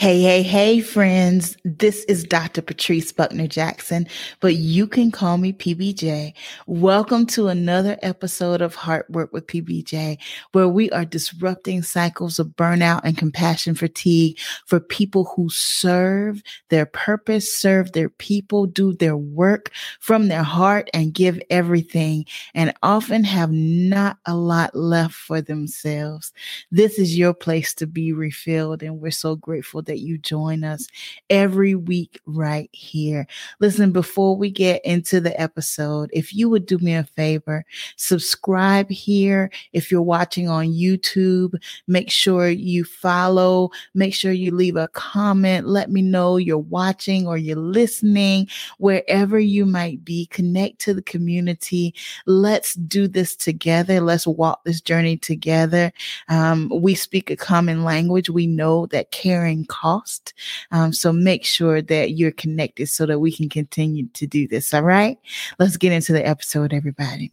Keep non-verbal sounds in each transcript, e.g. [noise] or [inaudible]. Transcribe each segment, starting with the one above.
Hey, hey, hey, friends. This is Dr. Patrice Buckner Jackson, but you can call me PBJ. Welcome to another episode of Heart Work with PBJ, where we are disrupting cycles of burnout and compassion fatigue for people who serve their purpose, serve their people, do their work from their heart and give everything and often have not a lot left for themselves. This is your place to be refilled, and we're so grateful that you join us every week right here. Listen, before we get into the episode, if you would do me a favor, subscribe here. If you're watching on YouTube, make sure you follow, make sure you leave a comment. Let me know you're watching or you're listening, wherever you might be. Connect to the community. Let's do this together. Let's walk this journey together. Um, we speak a common language. We know that caring cost. Um, so make sure that you're connected so that we can continue to do this. All right. Let's get into the episode, everybody.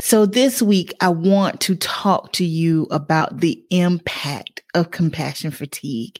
So, this week, I want to talk to you about the impact of compassion fatigue.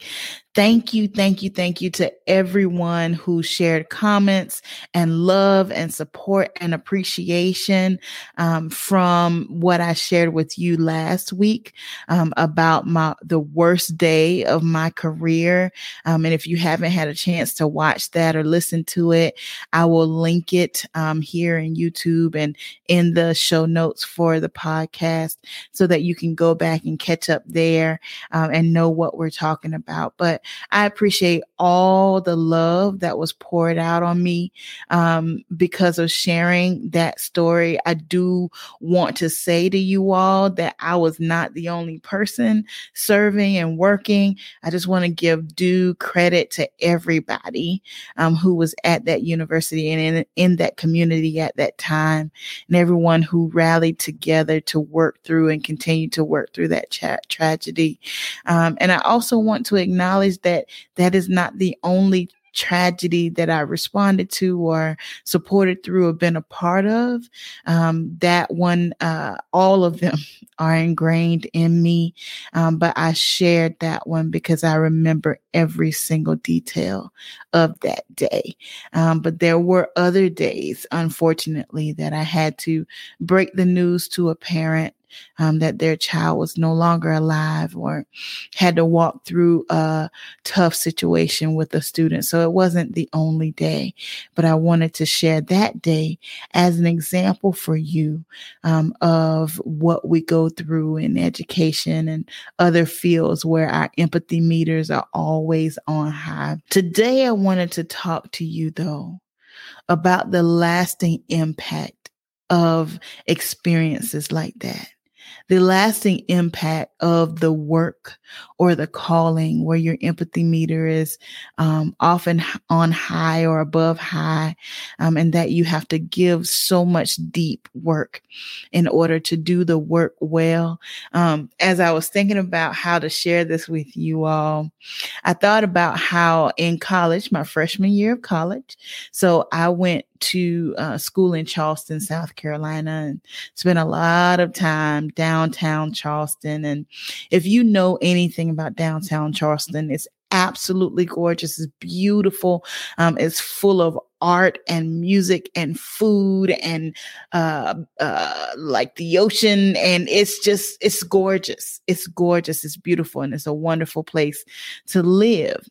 Thank you, thank you, thank you to everyone who shared comments and love and support and appreciation um, from what I shared with you last week um, about my the worst day of my career. Um, and if you haven't had a chance to watch that or listen to it, I will link it um, here in YouTube and in the show notes for the podcast so that you can go back and catch up there um, and know what we're talking about. But I appreciate all the love that was poured out on me um, because of sharing that story. I do want to say to you all that I was not the only person serving and working. I just want to give due credit to everybody um, who was at that university and in, in that community at that time, and everyone who rallied together to work through and continue to work through that tra- tragedy. Um, and I also want to acknowledge that that is not the only tragedy that I responded to or supported through or been a part of, um, that one, uh, all of them [laughs] are ingrained in me. Um, but I shared that one because I remember every single detail of that day. Um, but there were other days, unfortunately, that I had to break the news to a parent um, that their child was no longer alive or had to walk through a tough situation with a student. So it wasn't the only day, but I wanted to share that day as an example for you um, of what we go through in education and other fields where our empathy meters are always on high. Today, I wanted to talk to you though about the lasting impact of experiences like that the lasting impact of the work or the calling where your empathy meter is um, often on high or above high, um, and that you have to give so much deep work in order to do the work well. Um, as I was thinking about how to share this with you all, I thought about how in college, my freshman year of college, so I went to uh, school in Charleston, South Carolina, and spent a lot of time downtown Charleston. And if you know anything about downtown Charleston, it's absolutely gorgeous. It's beautiful. Um, it's full of art and music and food and uh, uh, like the ocean. And it's just, it's gorgeous. It's gorgeous. It's beautiful. And it's a wonderful place to live.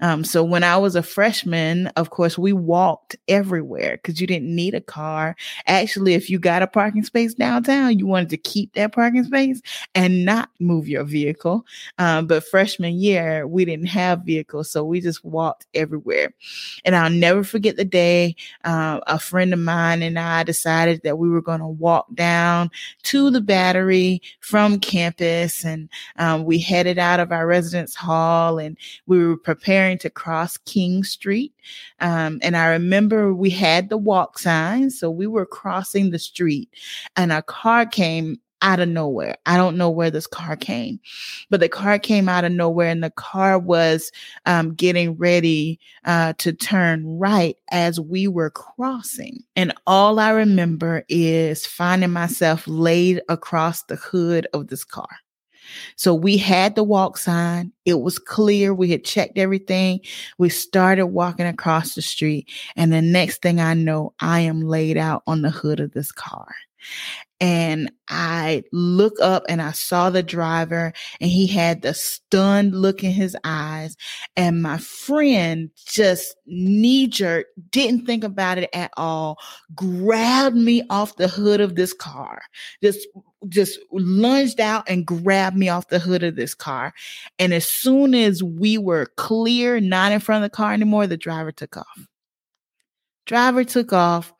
Um, so when I was a freshman, of course, we walked everywhere because you didn't need a car. Actually, if you got a parking space downtown, you wanted to keep that parking space and not move your vehicle. Um, but freshman year, we didn't have vehicles, so we just walked everywhere. And I'll never forget the day uh, a friend of mine and I decided that we were going to walk down to the battery from campus, and um, we headed out of our residence hall, and we were preparing to cross King Street. Um, and I remember we had the walk sign. So we were crossing the street and a car came out of nowhere. I don't know where this car came, but the car came out of nowhere and the car was um, getting ready uh, to turn right as we were crossing. And all I remember is finding myself laid across the hood of this car. So we had the walk sign. It was clear. We had checked everything. We started walking across the street. And the next thing I know, I am laid out on the hood of this car and I look up and I saw the driver and he had the stunned look in his eyes. And my friend just knee jerk, didn't think about it at all, grabbed me off the hood of this car, just, just lunged out and grabbed me off the hood of this car. And as soon as we were clear, not in front of the car anymore, the driver took off. Driver took off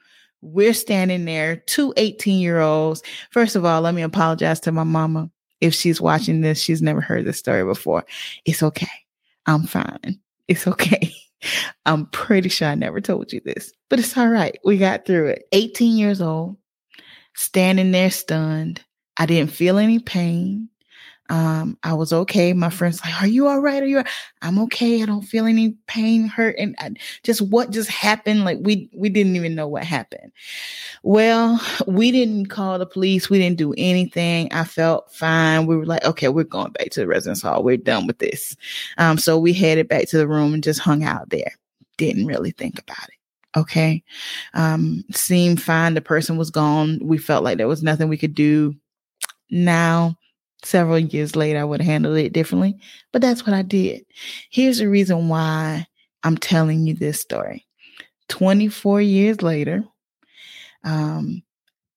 we're standing there, two 18 year olds. First of all, let me apologize to my mama. If she's watching this, she's never heard this story before. It's okay. I'm fine. It's okay. [laughs] I'm pretty sure I never told you this, but it's all right. We got through it. 18 years old, standing there stunned. I didn't feel any pain. Um, I was okay. My friends like, "Are you all right? Are you?" I'm okay. I don't feel any pain, hurt, and I, just what just happened. Like we we didn't even know what happened. Well, we didn't call the police. We didn't do anything. I felt fine. We were like, okay, we're going back to the residence hall. We're done with this. Um, so we headed back to the room and just hung out there. Didn't really think about it okay um seemed fine the person was gone we felt like there was nothing we could do now several years later, I would have handled it differently, but that's what I did. Here's the reason why I'm telling you this story. 24 years later, um,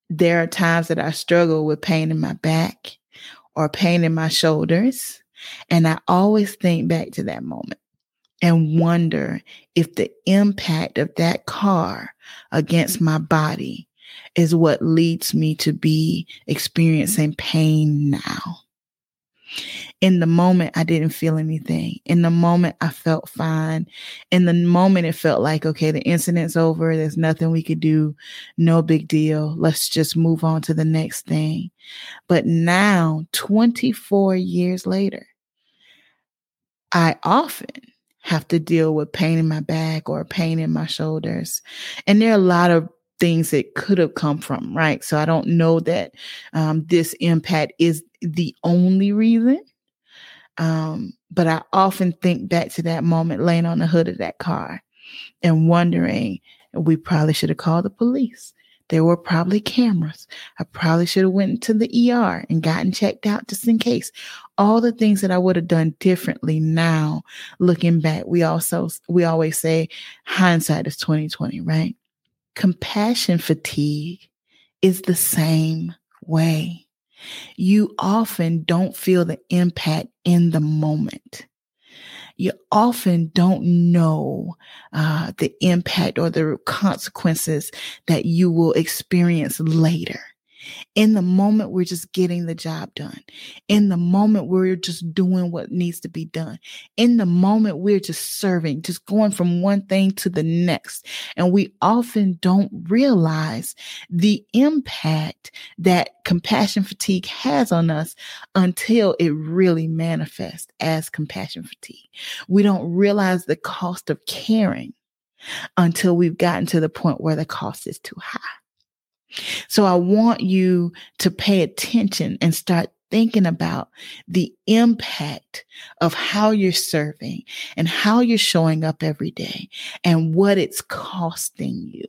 there are times that I struggle with pain in my back or pain in my shoulders. And I always think back to that moment and wonder if the impact of that car against my body is what leads me to be experiencing pain now. In the moment, I didn't feel anything. In the moment, I felt fine. In the moment, it felt like, okay, the incident's over. There's nothing we could do. No big deal. Let's just move on to the next thing. But now, 24 years later, I often have to deal with pain in my back or pain in my shoulders. And there are a lot of things that could have come from, right? So I don't know that um, this impact is the only reason. Um, but I often think back to that moment laying on the hood of that car and wondering, we probably should have called the police. There were probably cameras. I probably should have went to the ER and gotten checked out just in case. All the things that I would have done differently now, looking back, we also we always say hindsight is 2020, right? Compassion fatigue is the same way. You often don't feel the impact in the moment. You often don't know uh, the impact or the consequences that you will experience later. In the moment, we're just getting the job done. In the moment, we're just doing what needs to be done. In the moment, we're just serving, just going from one thing to the next. And we often don't realize the impact that compassion fatigue has on us until it really manifests as compassion fatigue. We don't realize the cost of caring until we've gotten to the point where the cost is too high. So I want you to pay attention and start thinking about the impact of how you're serving and how you're showing up every day and what it's costing you.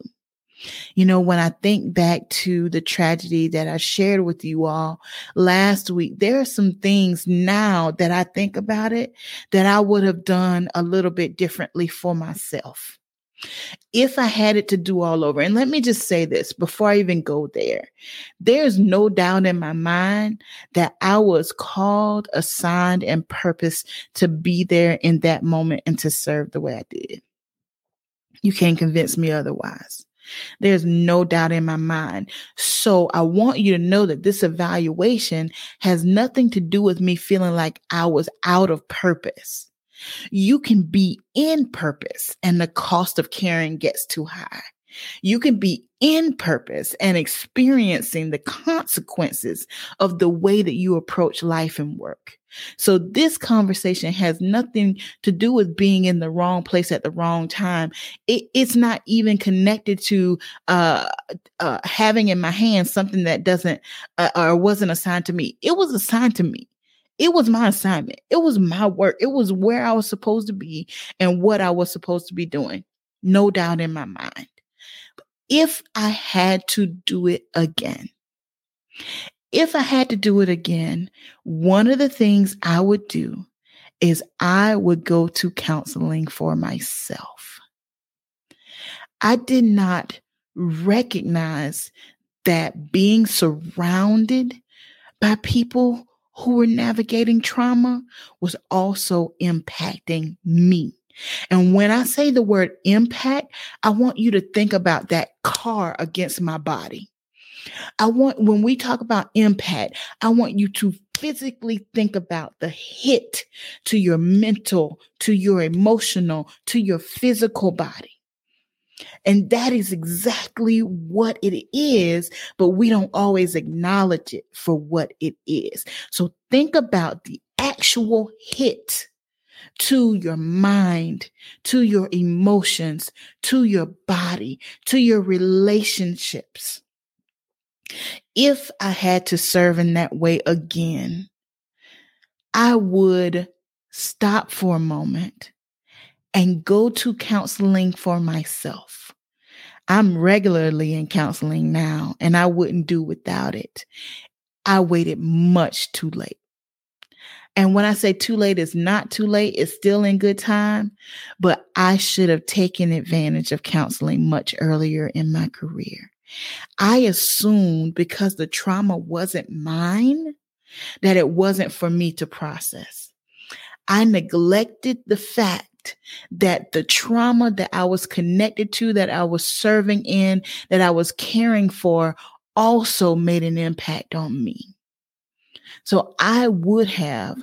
You know, when I think back to the tragedy that I shared with you all last week, there are some things now that I think about it that I would have done a little bit differently for myself. If I had it to do all over, and let me just say this before I even go there, there's no doubt in my mind that I was called, assigned, and purposed to be there in that moment and to serve the way I did. You can't convince me otherwise. There's no doubt in my mind. So I want you to know that this evaluation has nothing to do with me feeling like I was out of purpose. You can be in purpose and the cost of caring gets too high. You can be in purpose and experiencing the consequences of the way that you approach life and work. So this conversation has nothing to do with being in the wrong place at the wrong time. It, it's not even connected to uh, uh, having in my hand something that doesn't uh, or wasn't assigned to me. It was assigned to me. It was my assignment. It was my work. It was where I was supposed to be and what I was supposed to be doing. No doubt in my mind if I had to do it again, if I had to do it again, one of the things I would do is I would go to counseling for myself. I did not recognize that being surrounded by people who were navigating trauma was also impacting me. And when I say the word impact, I want you to think about that car against my body. I want, when we talk about impact, I want you to physically think about the hit to your mental, to your emotional, to your physical body. And that is exactly what it is, but we don't always acknowledge it for what it is. So think about the actual hit to your mind, to your emotions, to your body, to your relationships. If I had to serve in that way again, I would stop for a moment and go to counseling for myself. I'm regularly in counseling now, and I wouldn't do without it. I waited much too late. And when I say too late, it's not too late. It's still in good time. But I should have taken advantage of counseling much earlier in my career. I assumed because the trauma wasn't mine, that it wasn't for me to process. I neglected the fact that the trauma that I was connected to, that I was serving in, that I was caring for also made an impact on me. So I would have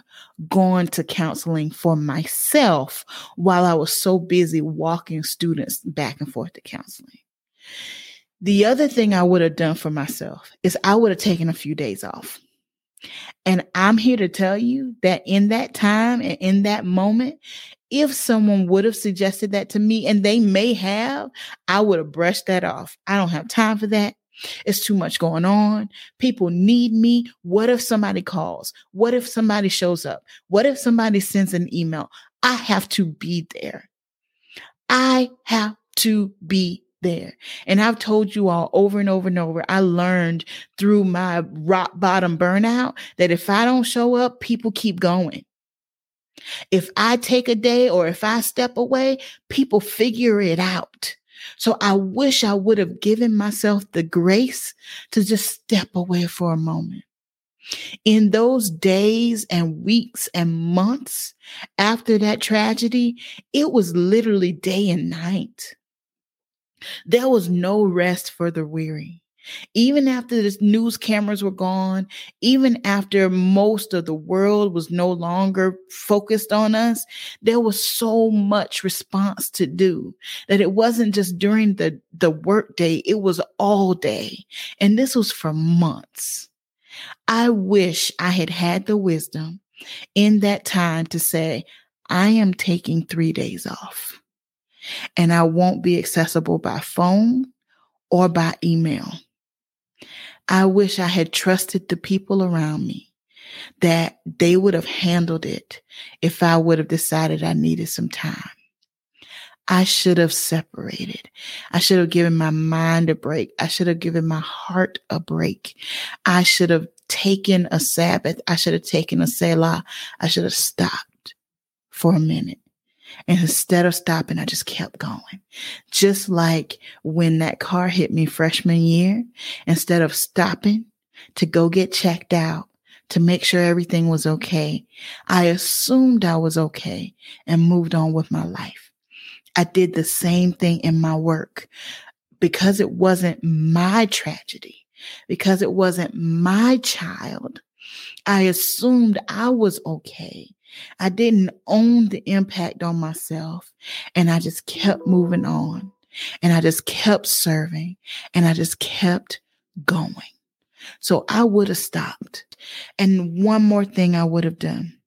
gone to counseling for myself while I was so busy walking students back and forth to counseling. The other thing I would have done for myself is I would have taken a few days off. And I'm here to tell you that in that time and in that moment, if someone would have suggested that to me, and they may have, I would have brushed that off. I don't have time for that. It's too much going on. People need me. What if somebody calls? What if somebody shows up? What if somebody sends an email? I have to be there. I have to be there. And I've told you all over and over and over, I learned through my rock bottom burnout that if I don't show up, people keep going. If I take a day or if I step away, people figure it out. So I wish I would have given myself the grace to just step away for a moment. In those days and weeks and months after that tragedy, it was literally day and night. There was no rest for the weary. Even after the news cameras were gone, even after most of the world was no longer focused on us, there was so much response to do that it wasn't just during the, the work day, it was all day. And this was for months. I wish I had had the wisdom in that time to say, I am taking three days off and I won't be accessible by phone or by email. I wish I had trusted the people around me that they would have handled it if I would have decided I needed some time. I should have separated. I should have given my mind a break. I should have given my heart a break. I should have taken a Sabbath. I should have taken a Selah. I should have stopped for a minute and instead of stopping, I just kept going. Just like when that car hit me freshman year, instead of stopping to go get checked out, to make sure everything was okay, I assumed I was okay and moved on with my life. I did the same thing in my work because it wasn't my tragedy, because it wasn't my child. I assumed I was okay I didn't own the impact on myself and I just kept moving on. And I just kept serving and I just kept going. So I would have stopped. And one more thing I would have done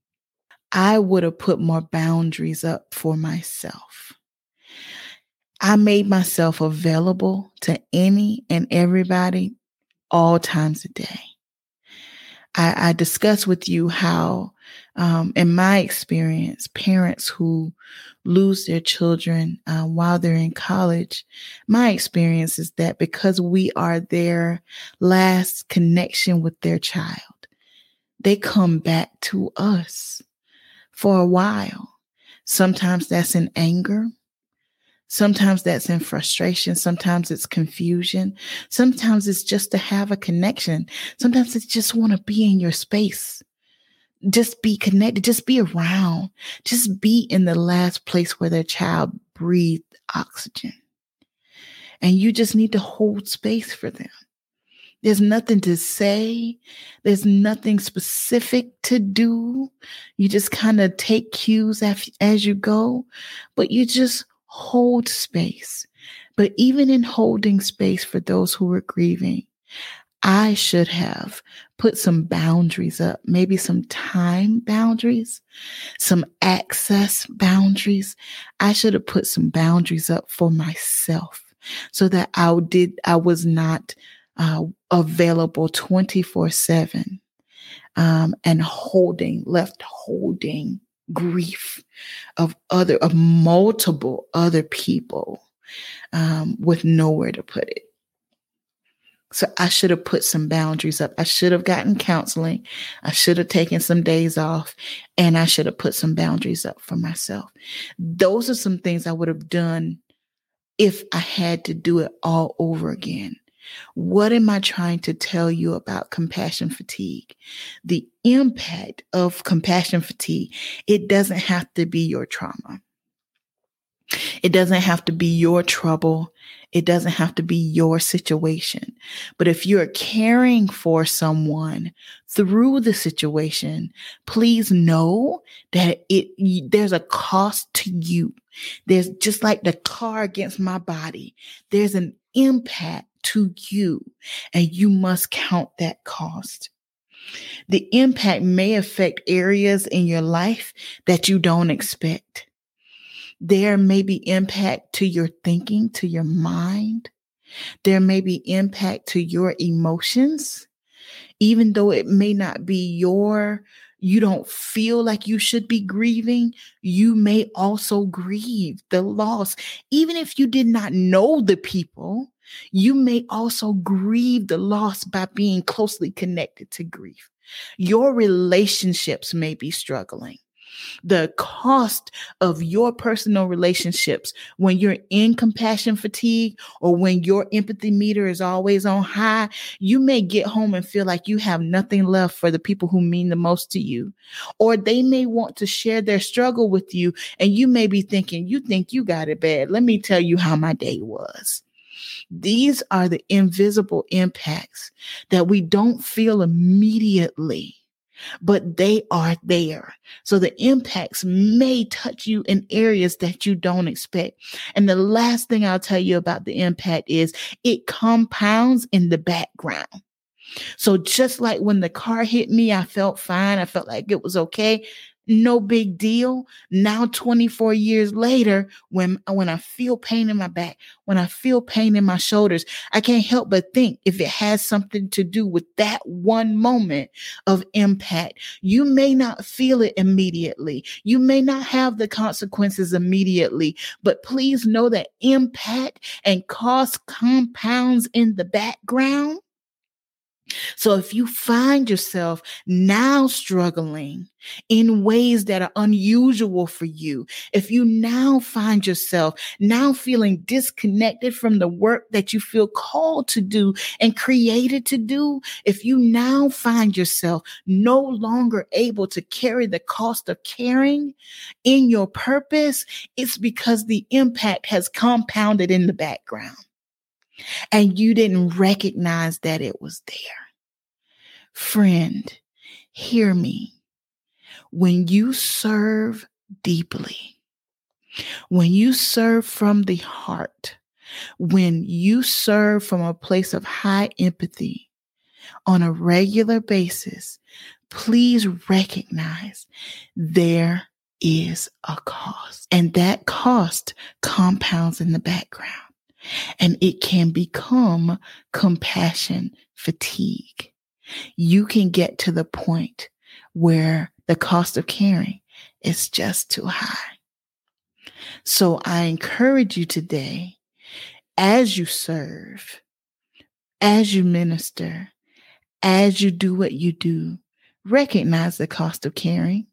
I would have put more boundaries up for myself. I made myself available to any and everybody all times a day. I, I with you how, um, in my experience, parents who lose their children uh, while they're in college, my experience is that because we are their last connection with their child, they come back to us for a while. Sometimes that's in anger. Sometimes that's in frustration. Sometimes it's confusion. Sometimes it's just to have a connection. Sometimes it's just want to be in your space. Just be connected. Just be around. Just be in the last place where their child breathed oxygen. And you just need to hold space for them. There's nothing to say. There's nothing specific to do. You just kind of take cues as, as you go, but you just hold space. But even in holding space for those who were grieving, I should have put some boundaries up, maybe some time boundaries, some access boundaries. I should have put some boundaries up for myself so that I did, I was not uh, available 24 7 um, and holding, left holding grief of other, of multiple other people um, with nowhere to put it. So I should have put some boundaries up. I should have gotten counseling. I should have taken some days off and I should have put some boundaries up for myself. Those are some things I would have done if I had to do it all over again. What am I trying to tell you about compassion fatigue? The impact of compassion fatigue, it doesn't have to be your trauma. It doesn't have to be your trouble. It doesn't have to be your situation. But if you're caring for someone through the situation, please know that it, there's a cost to you. There's just like the car against my body. There's an impact to you, and you must count that cost. The impact may affect areas in your life that you don't expect. There may be impact to your thinking, to your mind. There may be impact to your emotions, even though it may not be your you don't feel like you should be grieving, you may also grieve the loss. Even if you did not know the people, you may also grieve the loss by being closely connected to grief. Your relationships may be struggling. The cost of your personal relationships when you're in compassion fatigue or when your empathy meter is always on high, you may get home and feel like you have nothing left for the people who mean the most to you. Or they may want to share their struggle with you, and you may be thinking, You think you got it bad. Let me tell you how my day was. These are the invisible impacts that we don't feel immediately, but they are there. So the impacts may touch you in areas that you don't expect. And the last thing I'll tell you about the impact is it compounds in the background. So just like when the car hit me, I felt fine. I felt like it was okay no big deal. Now 24 years later, when when I feel pain in my back, when I feel pain in my shoulders, I can't help but think if it has something to do with that one moment of impact. You may not feel it immediately. You may not have the consequences immediately, but please know that impact and cost compounds in the background so if you find yourself now struggling in ways that are unusual for you, if you now find yourself now feeling disconnected from the work that you feel called to do and created to do, if you now find yourself no longer able to carry the cost of caring in your purpose, it's because the impact has compounded in the background and you didn't recognize that it was there. Friend, hear me. When you serve deeply, when you serve from the heart, When you serve from a place of high empathy on a regular basis, please recognize there is a cost. And that cost compounds in the background. And it can become compassion fatigue. You can get to the point where the cost of caring is just too high. So I encourage you today, as you serve, as you minister, as you do what you do, recognize the cost of caring.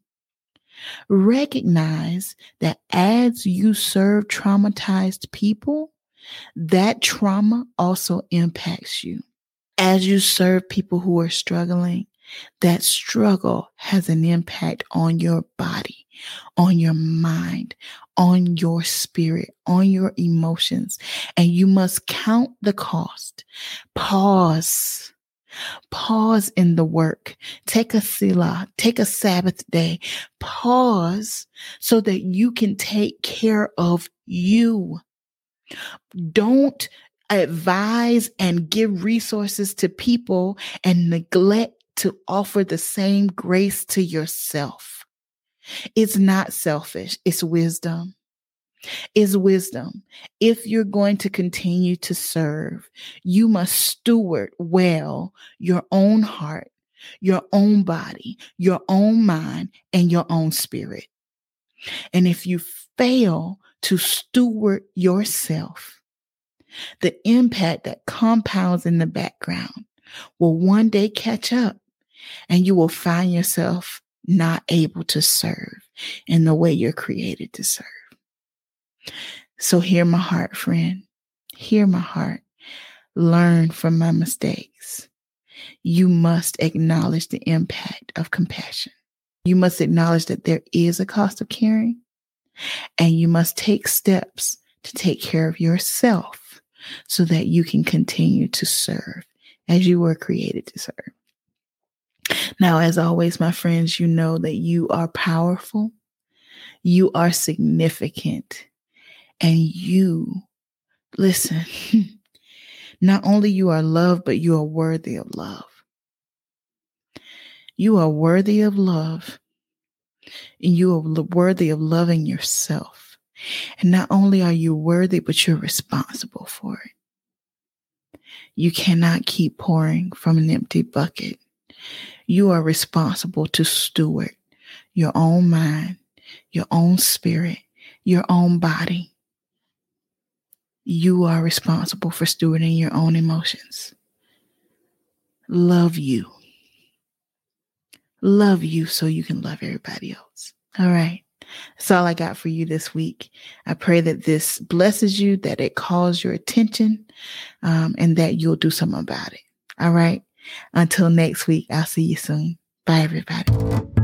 Recognize that as you serve traumatized people, that trauma also impacts you. As you serve people who are struggling, that struggle has an impact on your body, on your mind, on your spirit, on your emotions, and you must count the cost. Pause. Pause in the work. Take a Selah. Take a Sabbath day. Pause so that you can take care of you. Don't advise and give resources to people and neglect to offer the same grace to yourself. It's not selfish, it's wisdom. Is wisdom. If you're going to continue to serve, you must steward well your own heart, your own body, your own mind, and your own spirit. And if you fail to steward yourself, the impact that compounds in the background will one day catch up and you will find yourself not able to serve in the way you're created to serve. So hear my heart, friend. Hear my heart. Learn from my mistakes. You must acknowledge the impact of compassion. You must acknowledge that there is a cost of caring and you must take steps to take care of yourself so that you can continue to serve as you were created to serve. Now, as always, my friends, you know that you are powerful, you are significant, and you, listen, [laughs] not only you are loved, but you are worthy of love. You are worthy of love, and you are worthy of loving yourself. And not only are you worthy, but you're responsible for it. You cannot keep pouring from an empty bucket you are responsible to steward your own mind, your own spirit, your own body. You are responsible for stewarding your own emotions. Love you. Love you so you can love everybody else. All right. That's all I got for you this week. I pray that this blesses you, that it calls your attention, um, and that you'll do something about it. All right. Until next week, I'll see you soon. Bye, everybody.